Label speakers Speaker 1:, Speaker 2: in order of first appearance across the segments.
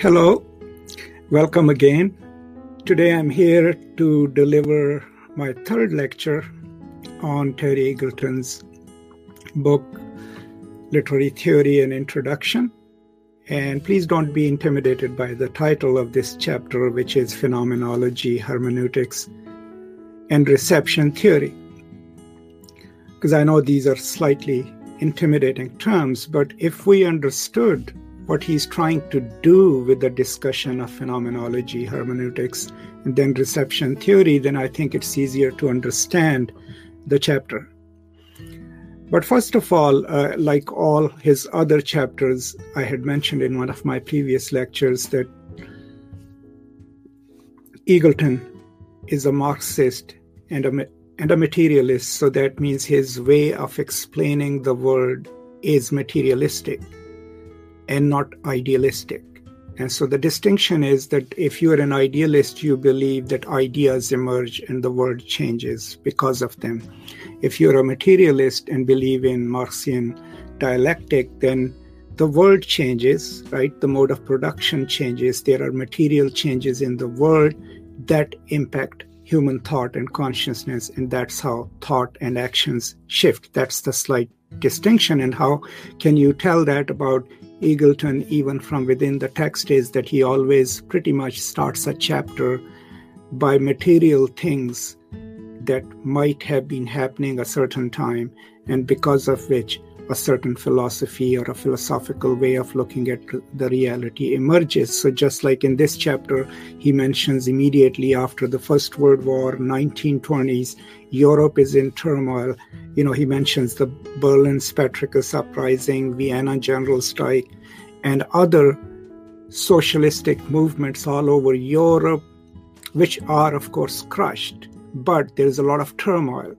Speaker 1: Hello, welcome again. Today I'm here to deliver my third lecture on Terry Eagleton's book, Literary Theory and Introduction. And please don't be intimidated by the title of this chapter, which is Phenomenology, Hermeneutics, and Reception Theory. Because I know these are slightly intimidating terms, but if we understood what he's trying to do with the discussion of phenomenology, hermeneutics, and then reception theory, then I think it's easier to understand the chapter. But first of all, uh, like all his other chapters, I had mentioned in one of my previous lectures that Eagleton is a Marxist and a, and a materialist, so that means his way of explaining the world is materialistic and not idealistic. And so the distinction is that if you're an idealist, you believe that ideas emerge and the world changes because of them. If you're a materialist and believe in Marxian dialectic, then the world changes, right? The mode of production changes. There are material changes in the world that impact human thought and consciousness, and that's how thought and actions shift. That's the slight distinction. And how can you tell that about Eagleton, even from within the text, is that he always pretty much starts a chapter by material things that might have been happening a certain time, and because of which a certain philosophy or a philosophical way of looking at the reality emerges. So, just like in this chapter, he mentions immediately after the First World War, 1920s, Europe is in turmoil. You know, he mentions the Berlin Spartacus uprising, Vienna general strike, and other socialistic movements all over Europe, which are, of course, crushed. But there's a lot of turmoil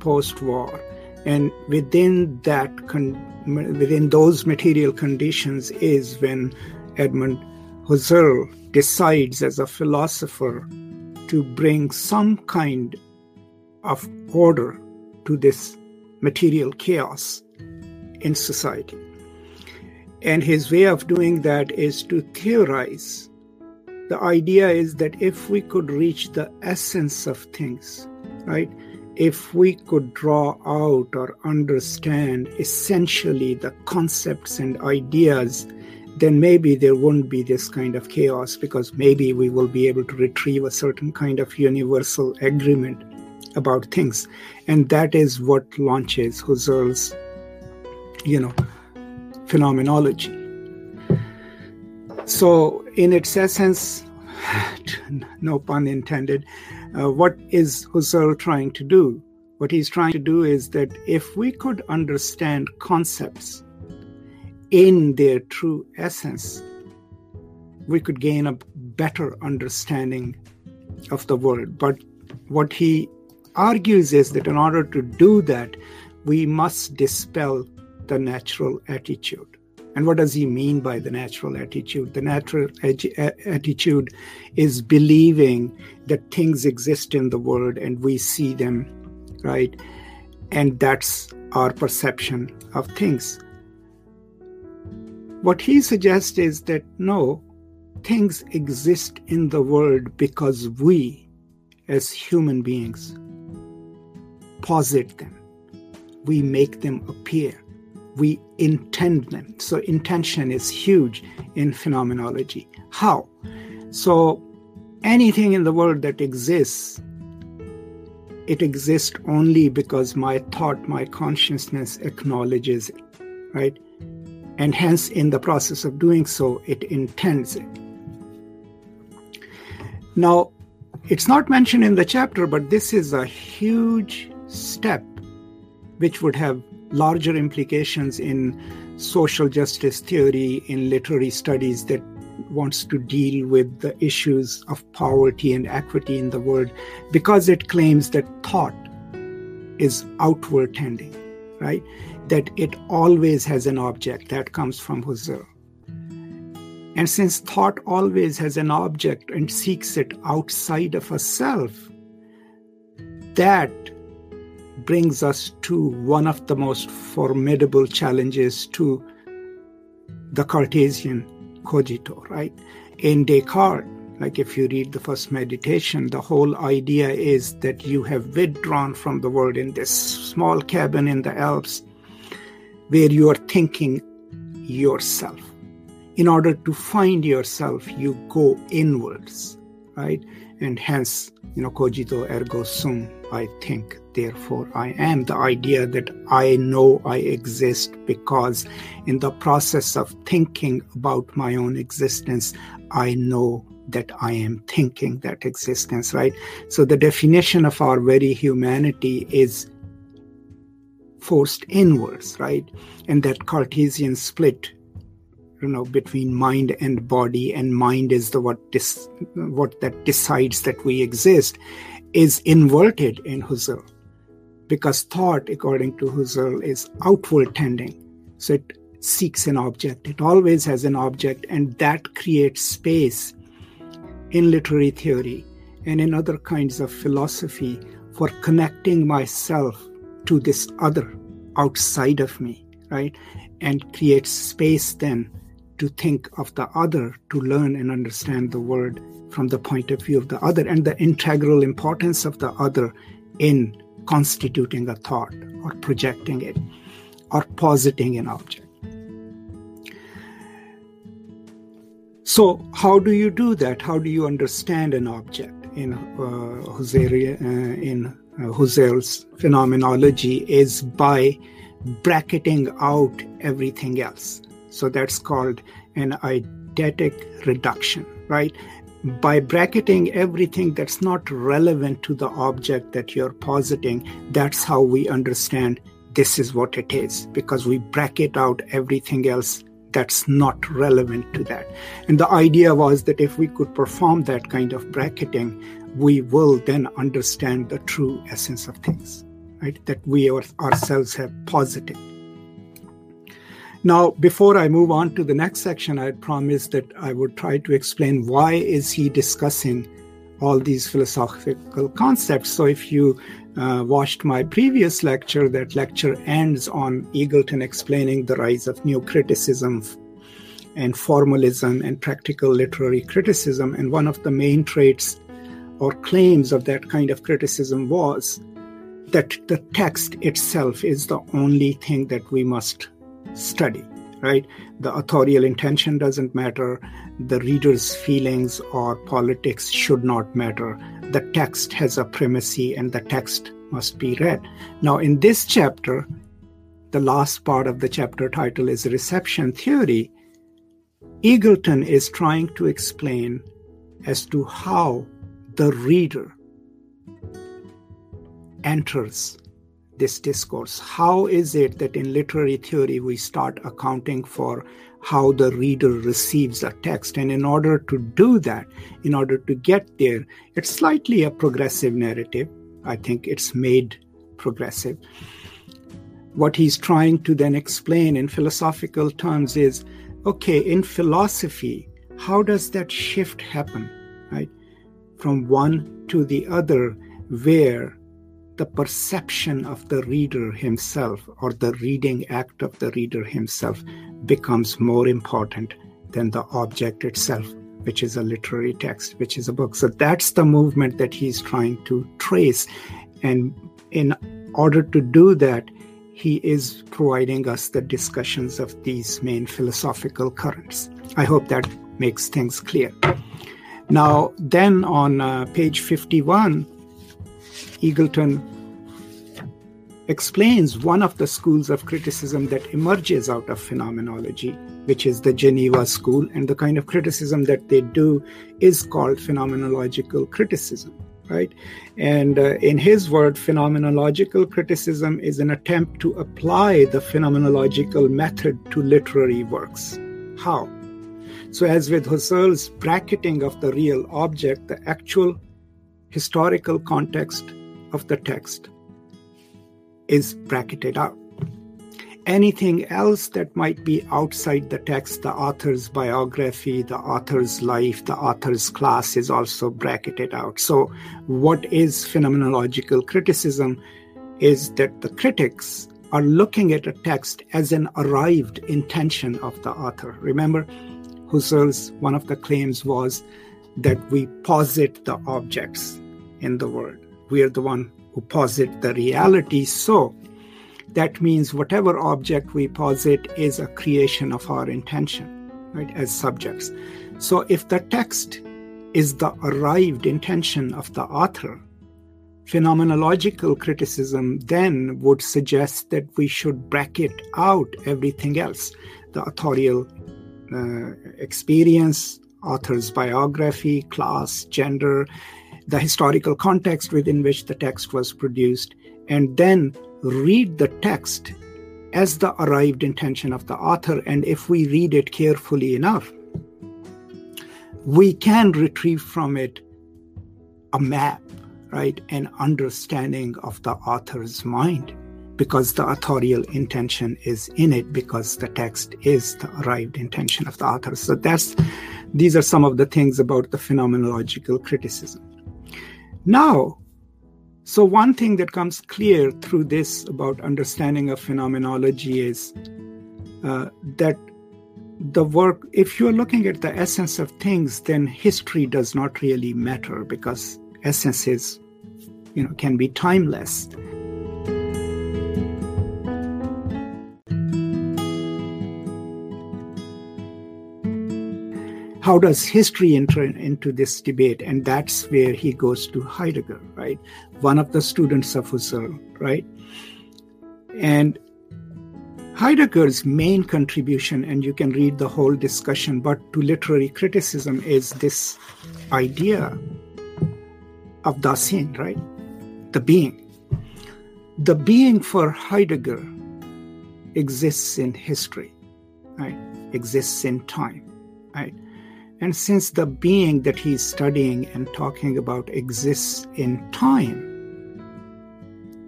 Speaker 1: post war. And within that, con- within those material conditions, is when Edmund Husserl decides as a philosopher to bring some kind of order to this material chaos in society. And his way of doing that is to theorize. The idea is that if we could reach the essence of things, right? If we could draw out or understand essentially the concepts and ideas, then maybe there wouldn't be this kind of chaos because maybe we will be able to retrieve a certain kind of universal agreement about things. And that is what launches Husserl's, you know, phenomenology. So, in its essence, no pun intended, uh, what is Husserl trying to do? What he's trying to do is that if we could understand concepts in their true essence, we could gain a better understanding of the world. But what he argues is that in order to do that, we must dispel the natural attitude. And what does he mean by the natural attitude? The natural attitude is believing that things exist in the world and we see them, right? And that's our perception of things. What he suggests is that no, things exist in the world because we, as human beings, posit them, we make them appear we intend them. So, intention is huge in phenomenology. How? So, anything in the world that exists, it exists only because my thought, my consciousness acknowledges it, right? And hence, in the process of doing so, it intends it. Now, it's not mentioned in the chapter, but this is a huge step which would have larger implications in social justice theory, in literary studies that wants to deal with the issues of poverty and equity in the world because it claims that thought is outward tending, right? That it always has an object that comes from Husserl. And since thought always has an object and seeks it outside of a self, that brings us to one of the most formidable challenges to the Cartesian cogito, right? In Descartes, like if you read the first meditation, the whole idea is that you have withdrawn from the world in this small cabin in the Alps where you are thinking yourself. In order to find yourself, you go inwards, right? And hence, you know, cogito ergo sum, I think, therefore I am. The idea that I know I exist because in the process of thinking about my own existence, I know that I am thinking that existence, right? So the definition of our very humanity is forced inwards, right? And that Cartesian split, you know, between mind and body, and mind is the what dis, what that decides that we exist, is inverted in Husserl, because thought, according to Husserl, is outward tending. So it seeks an object. It always has an object, and that creates space in literary theory and in other kinds of philosophy for connecting myself to this other outside of me, right? And create space then to think of the other, to learn and understand the world from the point of view of the other, and the integral importance of the other in constituting a thought or projecting it or positing an object. So, how do you do that? How do you understand an object in uh, Husserl, uh, in uh, Husserl's phenomenology? Is by bracketing out everything else. So that's called an eidetic reduction, right? By bracketing everything that's not relevant to the object that you're positing, that's how we understand this is what it is, because we bracket out everything else that's not relevant to that. And the idea was that if we could perform that kind of bracketing, we will then understand the true essence of things, right? That we ourselves have posited. Now, before I move on to the next section, I promised that I would try to explain why is he discussing all these philosophical concepts. So if you uh, watched my previous lecture, that lecture ends on Eagleton explaining the rise of new criticism and formalism and practical literary criticism. And one of the main traits or claims of that kind of criticism was that the text itself is the only thing that we must study right the authorial intention doesn't matter the reader's feelings or politics should not matter the text has a primacy and the text must be read. Now, in this chapter, the last part of the chapter title is Reception Theory. Eagleton is trying to explain as to how the reader enters this discourse. How is it that in literary theory we start accounting for how the reader receives a text. And in order to do that, in order to get there, it's slightly a progressive narrative. I think it's made progressive. What he's trying to then explain in philosophical terms is okay, in philosophy, how does that shift happen, right? From one to the other, where the perception of the reader himself or the reading act of the reader himself becomes more important than the object itself, which is a literary text, which is a book. So that's the movement that he's trying to trace. And in order to do that, he is providing us the discussions of these main philosophical currents. I hope that makes things clear. Now, then on uh, page 51, Eagleton explains one of the schools of criticism that emerges out of phenomenology, which is the Geneva school. And the kind of criticism that they do is called phenomenological criticism, right? And uh, in his word, phenomenological criticism is an attempt to apply the phenomenological method to literary works. How? So, as with Husserl's bracketing of the real object, the actual historical context of the text is bracketed out. Anything else that might be outside the text, the author's biography, the author's life, the author's class is also bracketed out. So, what is phenomenological criticism is that the critics are looking at a text as an arrived intention of the author. Remember, Husserl's one of the claims was that we posit the objects in the world. We are the one who posit the reality. So that means whatever object we posit is a creation of our intention, right, as subjects. So if the text is the arrived intention of the author, phenomenological criticism then would suggest that we should bracket out everything else the authorial uh, experience, author's biography, class, gender, the historical context within which the text was produced, and then read the text as the arrived intention of the author. And if we read it carefully enough, we can retrieve from it a map, right? An understanding of the author's mind because the authorial intention is in it because the text is the arrived intention of the author so that's these are some of the things about the phenomenological criticism now so one thing that comes clear through this about understanding of phenomenology is uh, that the work if you're looking at the essence of things then history does not really matter because essence is you know can be timeless how does history enter into this debate? And that's where he goes to Heidegger, right? One of the students of Husserl, right? And Heidegger's main contribution, and you can read the whole discussion, but to literary criticism is this idea of Dasein, right? The being. The being for Heidegger exists in history, right? Exists in time, right? And since the being that he's studying and talking about exists in time,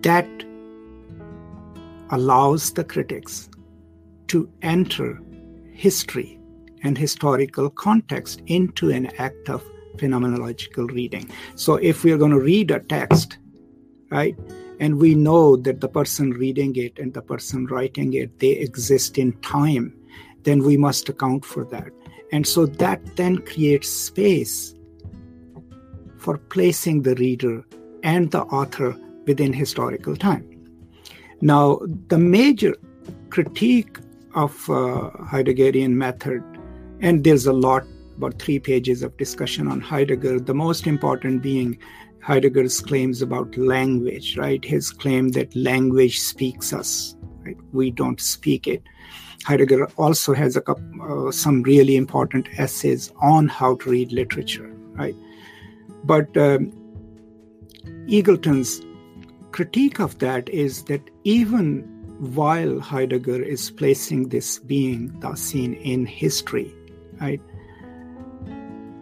Speaker 1: that allows the critics to enter history and historical context into an act of phenomenological reading. So if we are going to read a text, right, and we know that the person reading it and the person writing it, they exist in time, then we must account for that. And so that then creates space for placing the reader and the author within historical time. Now, the major critique of uh, Heideggerian method, and there's a lot, about three pages of discussion on Heidegger, the most important being Heidegger's claims about language, right? His claim that language speaks us, right? We don't speak it. Heidegger also has a uh, some really important essays on how to read literature, right? But um, Eagleton's critique of that is that even while Heidegger is placing this being, Dasein, in history, right?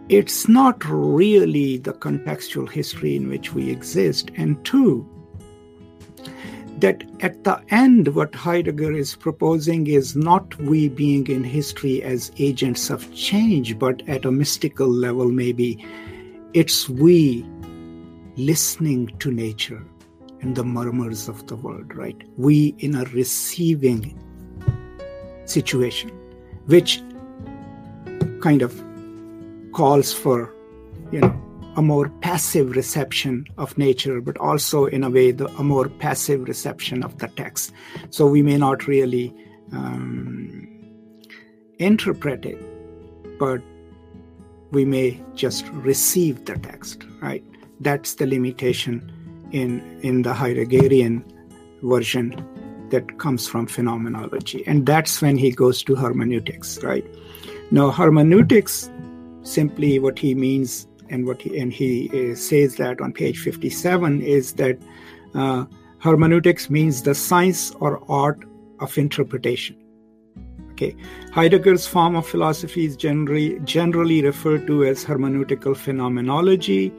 Speaker 1: It's not really the contextual history in which we exist. And two, that at the end, what Heidegger is proposing is not we being in history as agents of change, but at a mystical level, maybe it's we listening to nature and the murmurs of the world, right? We in a receiving situation, which kind of calls for, you know, a more passive reception of nature, but also in a way the, a more passive reception of the text. So we may not really um, interpret it, but we may just receive the text. Right? That's the limitation in in the Heideggerian version that comes from phenomenology, and that's when he goes to hermeneutics. Right? Now hermeneutics simply what he means and what he, and he uh, says that on page 57 is that uh, hermeneutics means the science or art of interpretation. Okay. Heidegger's form of philosophy is generally generally referred to as hermeneutical phenomenology.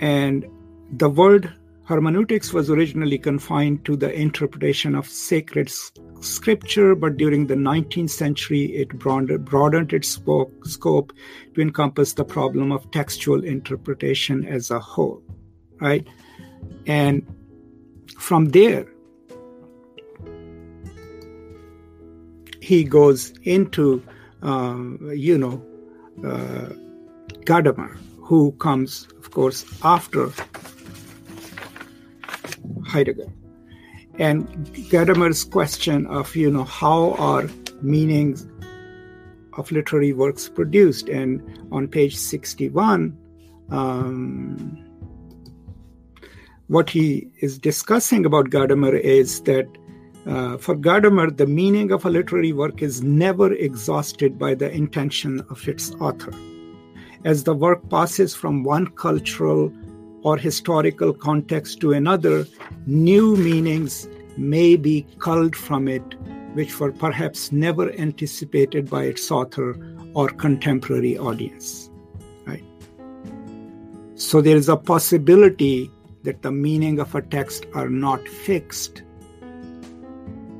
Speaker 1: And the word hermeneutics was originally confined to the interpretation of sacred scripture, but during the 19th century, it broadened its scope to encompass the problem of textual interpretation as a whole, right? And from there, he goes into um, you know, uh, Gadamer, who comes, of course, after Heidegger. And Gadamer's question of, you know, how are meanings of literary works produced? And on page 61, um, what he is discussing about Gadamer is that uh, for Gadamer, the meaning of a literary work is never exhausted by the intention of its author. As the work passes from one cultural or historical context to another, new meanings may be culled from it, which were perhaps never anticipated by its author or contemporary audience. Right? So there is a possibility that the meaning of a text are not fixed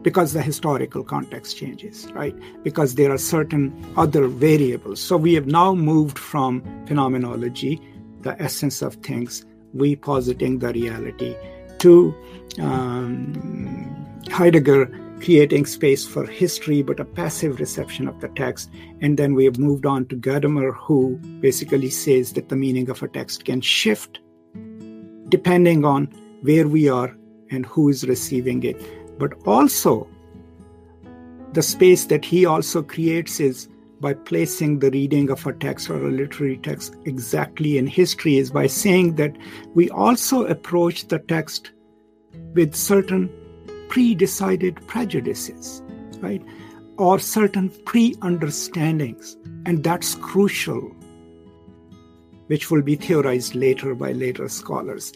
Speaker 1: because the historical context changes, right? Because there are certain other variables. So we have now moved from phenomenology, the essence of things, we positing the reality, to um, Heidegger creating space for history, but a passive reception of the text. And then we have moved on to Gadamer, who basically says that the meaning of a text can shift depending on where we are and who is receiving it but also the space that he also creates is by placing the reading of a text or a literary text exactly in history is by saying that we also approach the text with certain pre-decided prejudices right? Or certain pre-understandings. And that's crucial which will be theorized later by later scholars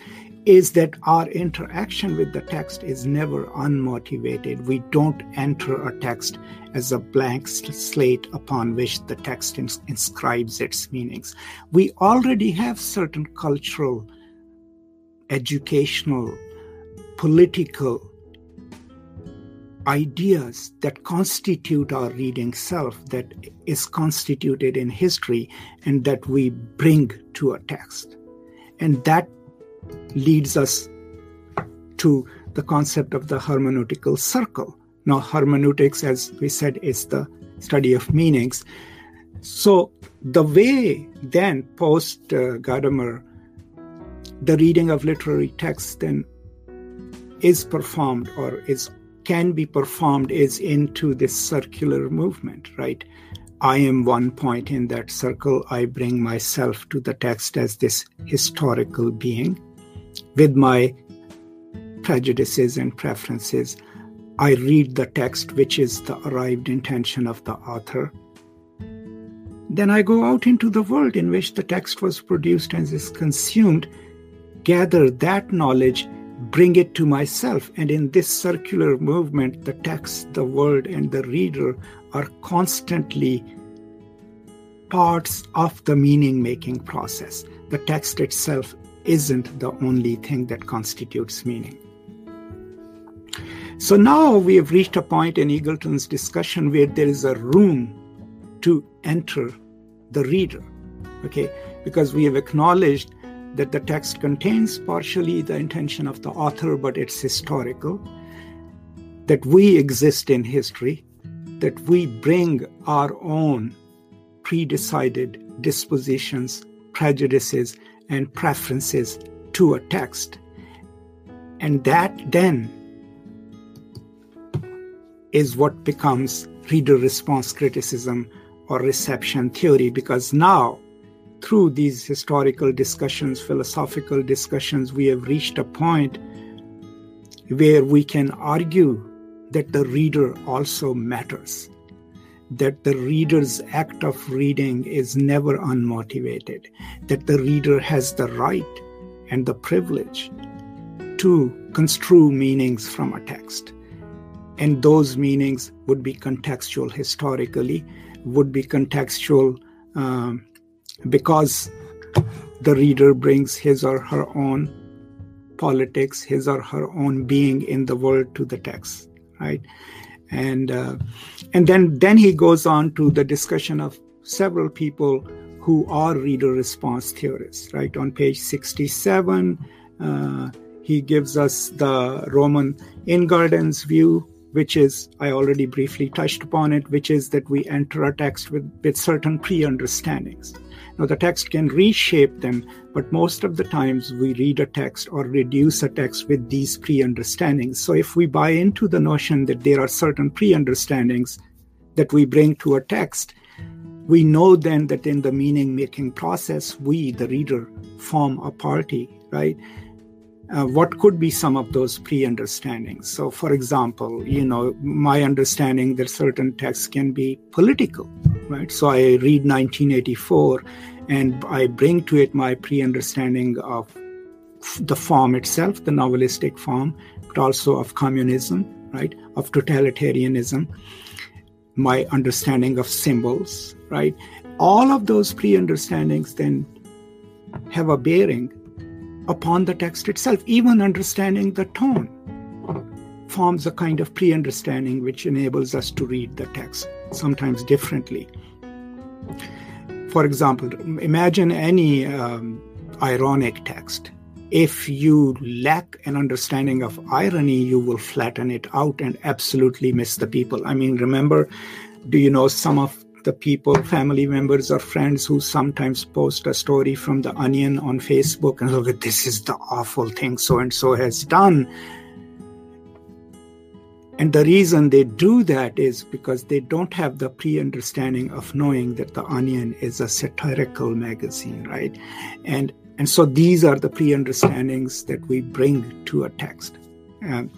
Speaker 1: is that our interaction with the text is never unmotivated. We don't enter a text as a blank slate upon which the text ins- inscribes its meanings. We already have certain cultural, educational, political ideas that constitute our reading self, that is constituted in history, and that we bring to a text. And that leads us to the concept of the hermeneutical circle. Now, hermeneutics, as we said, is the study of meanings. So, the way then, post uh, Gadamer, the reading of literary texts then is performed or is can be performed is into this circular movement, right? I am one point in that circle. I bring myself to the text as this historical being with my prejudices and preferences. I read the text, which is the arrived intention of the author. Then I go out into the world in which the text was produced and is consumed, gather that knowledge, bring it to myself. And in this circular movement, the text, the world, and the reader are constantly parts of the meaning making process. The text itself isn't the only thing that constitutes meaning. So now we have reached a point in Eagleton's discussion where there is a room to enter the reader, okay? Because we have acknowledged that the text contains partially the intention of the author, but it's historical, that we exist in history, that we bring our own pre-decided dispositions, prejudices, and preferences to a text. And that then is what becomes reader response criticism or reception theory because now through these historical discussions philosophical discussions we have reached a point where we can argue that the reader also matters that the reader's act of reading is never unmotivated, that the reader has the right and the privilege to construe meanings from a text. And those meanings would be contextual historically, would be contextual um, because the reader brings his or her own politics, his or her own being in the world to the text, right? And uh, and then then he goes on to the discussion of several people who are reader response theorists right on page 67 uh, he gives us the Roman Ingarden's view which is, I already briefly touched upon it, which is that we enter a text with, with certain pre understandings. Now, the text can reshape them, but most of the times we read a text or reduce a text with these pre understandings. So, if we buy into the notion that there are certain pre understandings that we bring to a text, we know then that in the meaning making process, we, the reader, form a party, right? Uh, what could be some of those pre-understandings? So for example you know my understanding that certain texts can be political right? So i read 1984 and i bring to it my pre-understanding of the form itself the novelistic form but also of communism right? Of totalitarianism my understanding of symbols right? All of those pre-understandings then have a bearing upon the text itself. Even understanding the tone forms a kind of pre understanding which enables us to read the text, sometimes differently. For example, imagine any um, ironic text. If you lack an understanding of irony, you will flatten it out and absolutely miss the people. I mean, remember, do you know some of the people, family members, or friends who sometimes post a story from the onion on Facebook and look at this is the awful thing so and so has done. And the reason they do that is because they don't have the pre understanding of knowing that The Onion is a satirical magazine, right? And, and so these are the pre understandings that we bring to a text. And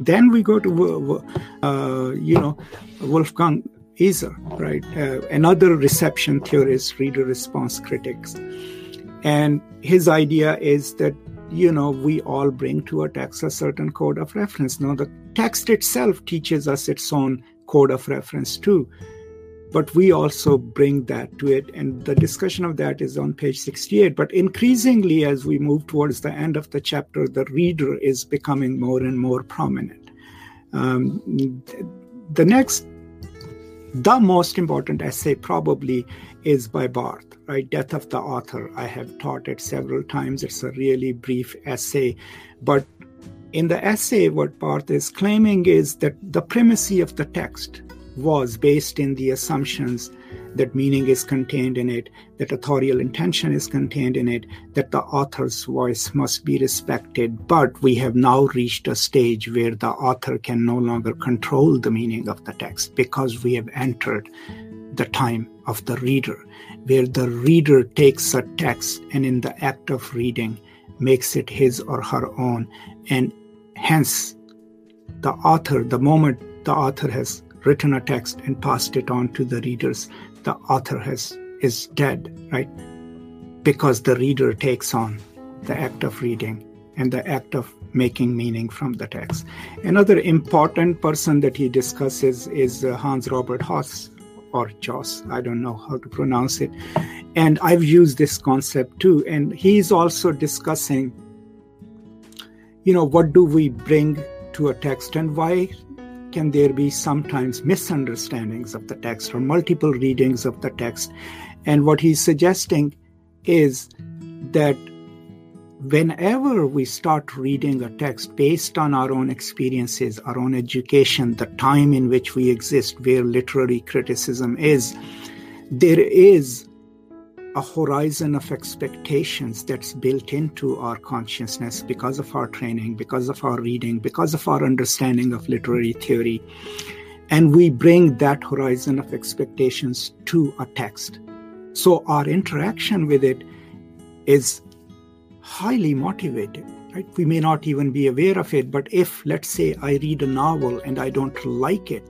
Speaker 1: then we go to, uh, you know, Wolfgang Right? Uh, another reception theorist, reader response critics. And his idea is that, you know, we all bring to a text a certain code of reference. Now, the text itself teaches us its own code of reference too. But we also bring that to it. And the discussion of that is on page 68. But increasingly, as we move towards the end of the chapter, the reader is becoming more and more prominent. Um, the next the most important essay probably is by Barthes, right? Death of the Author. I have taught it several times. It's a really brief essay. But in the essay, what Barthes is claiming is that the primacy of the text was based in the assumptions that meaning is contained in it, that authorial intention is contained in it, that the author's voice must be respected. But we have now reached a stage where the author can no longer control the meaning of the text because we have entered the time of the reader, where the reader takes a text and in the act of reading makes it his or her own. And hence, the author, the moment the author has written a text and passed it on to the readers, the author has is dead, right? Because the reader takes on the act of reading and the act of making meaning from the text. Another important person that he discusses is uh, Hans Robert Haas or Jauss, I don't know how to pronounce it. And I've used this concept too. And he's also discussing, you know, what do we bring to a text and why can there be sometimes misunderstandings of the text or multiple readings of the text. And what he's suggesting is that whenever we start reading a text based on our own experiences, our own education, the time in which we exist, where literary criticism is, there is a horizon of expectations that's built into our consciousness because of our training, because of our reading, because of our understanding of literary theory. And we bring that horizon of expectations to a text. So our interaction with it is highly motivated. Right? We may not even be aware of it, but if, let's say, I read a novel and I don't like it,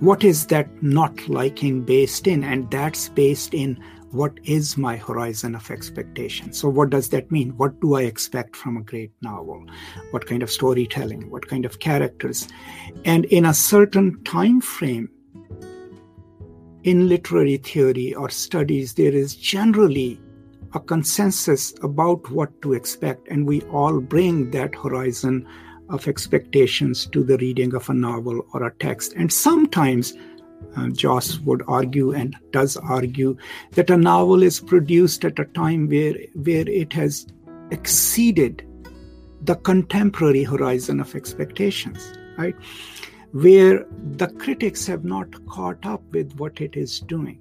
Speaker 1: what is that not liking based in? And that's based in what is my horizon of expectation. So what does that mean? What do i expect from a great novel? What kind of storytelling? What kind of characters? And in a certain time frame in literary theory or studies there is generally a consensus about what to expect. And we all bring that horizon of expectations to the reading of a novel or a text. And sometimes uh, Jauss would argue and does argue that a novel is produced at a time where, where it has exceeded the contemporary horizon of expectations, right? Where the critics have not caught up with what it is doing,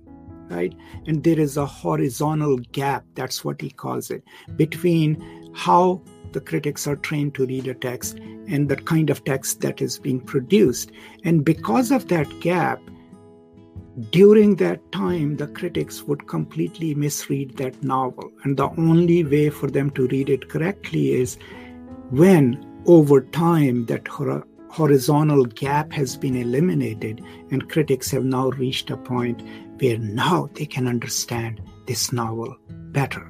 Speaker 1: right? And there is a horizontal gap, that's what he calls it, between how the critics are trained to read a text and the kind of text that is being produced. And because of that gap, during that time, the critics would completely misread that novel. And the only way for them to read it correctly is when, over time, that horizontal gap has been eliminated, and critics have now reached a point where now they can understand this novel better.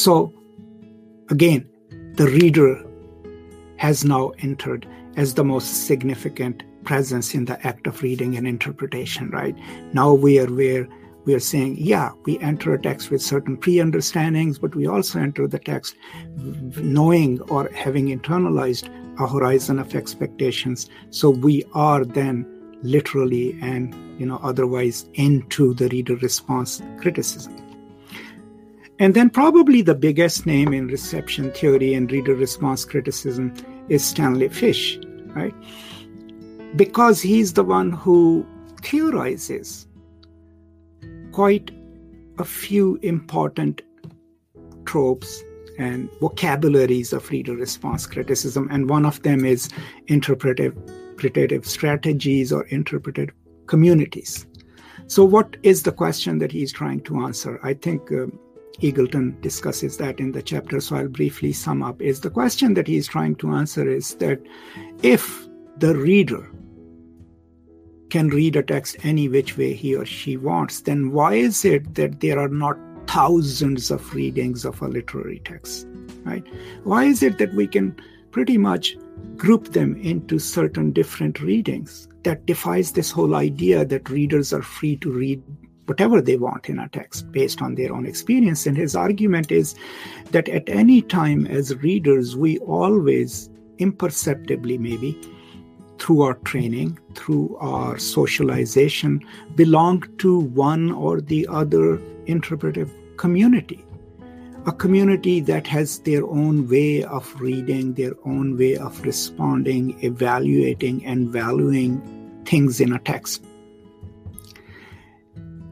Speaker 1: So, again, the reader has now entered as the most significant presence in the act of reading and interpretation, right? Now we are where we are saying, yeah, we enter a text with certain pre understandings, but we also enter the text knowing or having internalized a horizon of expectations. So we are then literally and you know otherwise into the reader response criticism and then, probably the biggest name in reception theory and reader response criticism is Stanley Fish, right? Because he's the one who theorizes quite a few important tropes and vocabularies of reader response criticism. And one of them is interpretive, strategies or interpretive communities. So, what is the question that he's trying to answer? I think. Uh, Eagleton discusses that in the chapter, so I'll briefly sum up. Is the question that he's trying to answer is that if the reader can read a text any which way he or she wants, then why is it that there are not thousands of readings of a literary text? Right? Why is it that we can pretty much group them into certain different readings? That defies this whole idea that readers are free to read whatever they want in a text based on their own experience. And his argument is that at any time, as readers, we always imperceptibly, maybe through our training, through our socialization, belong to one or the other interpretive community. A community that has their own way of reading, their own way of responding, evaluating, and valuing things in a text.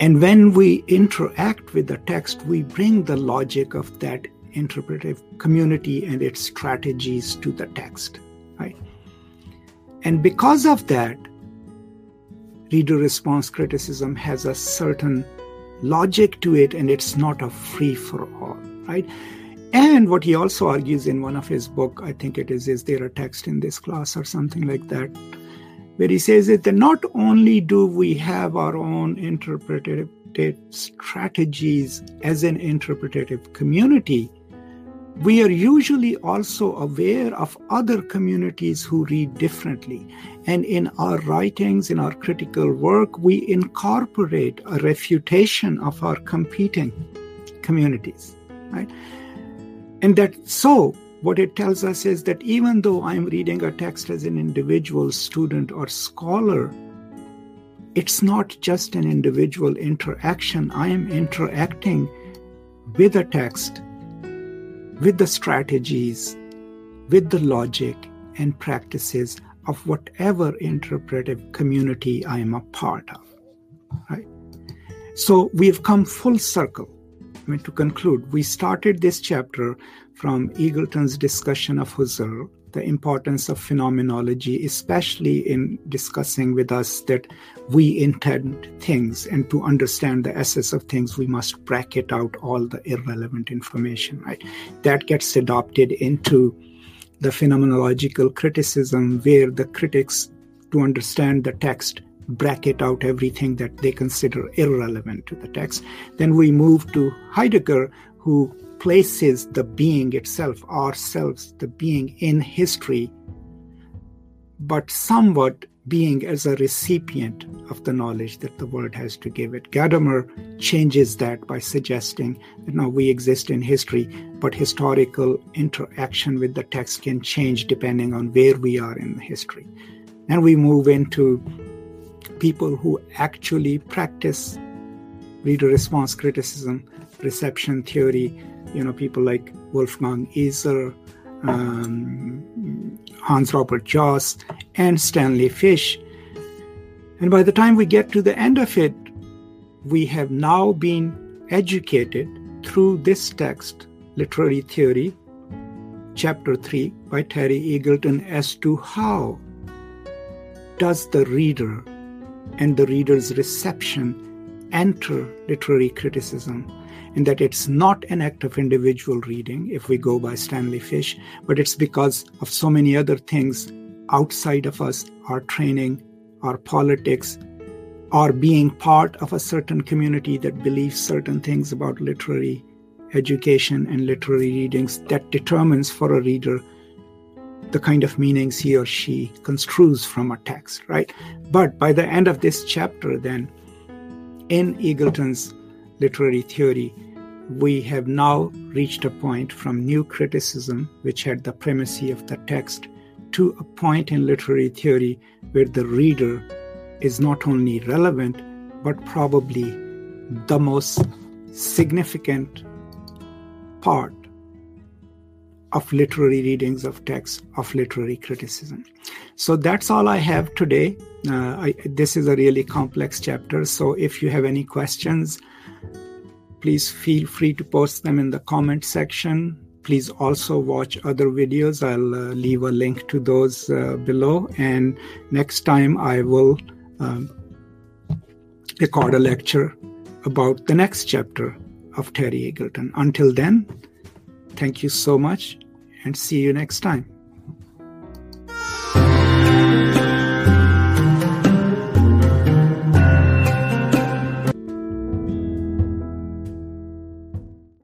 Speaker 1: And when we interact with the text, we bring the logic of that interpretive community and its strategies to the text, right? And because of that, reader response criticism has a certain logic to it and it's not a free for all, right? And what he also argues in one of his book, I think it is, is there a text in this class or something like that? Where he says that not only do we have our own interpretative strategies as an interpretative community, we are usually also aware of other communities who read differently. And in our writings, in our critical work, we incorporate a refutation of our competing communities, right? And that so what it tells us is that even though I'm reading a text as an individual student or scholar, it's not just an individual interaction. I am interacting with a text, with the strategies, with the logic and practices of whatever interpretive community I am a part of. Right? So we have come full circle. Mean, to conclude, we started this chapter from Eagleton's discussion of Husserl, the importance of phenomenology, especially in discussing with us that we intend things, and to understand the essence of things, we must bracket out all the irrelevant information, right? That gets adopted into the phenomenological criticism, where the critics, to understand the text, bracket out everything that they consider irrelevant to the text. Then we move to Heidegger, who places the being itself, ourselves, the being in history, but somewhat being as a recipient of the knowledge that the world has to give it. Gadamer changes that by suggesting that now we exist in history, but historical interaction with the text can change depending on where we are in the history. And we move into people who actually practice reader response criticism, reception theory, you know, people like Wolfgang Iser, um, Hans Robert Jauss, and Stanley Fish. And by the time we get to the end of it, we have now been educated through this text, Literary Theory, chapter 3 by Terry Eagleton, as to how does the reader and the reader's reception enter literary criticism and that it's not an act of individual reading if we go by Stanley Fish, but it's because of so many other things outside of us, our training, our politics, or being part of a certain community that believes certain things about literary education and literary readings that determines for a reader the kind of meanings he or she construes from a text, right? But by the end of this chapter, then, in Eagleton's literary theory, we have now reached a point from new criticism, which had the primacy of the text, to a point in literary theory where the reader is not only relevant, but probably the most significant part of literary readings of text, of literary criticism. So that's all I have today. Uh, I, this is a really complex chapter. So if you have any questions, please feel free to post them in the comment section. Please also watch other videos. I'll uh, leave a link to those uh, below. And next time I will um, record a lecture about the next chapter of Terry Eagleton. Until then, thank you so much and see you next time.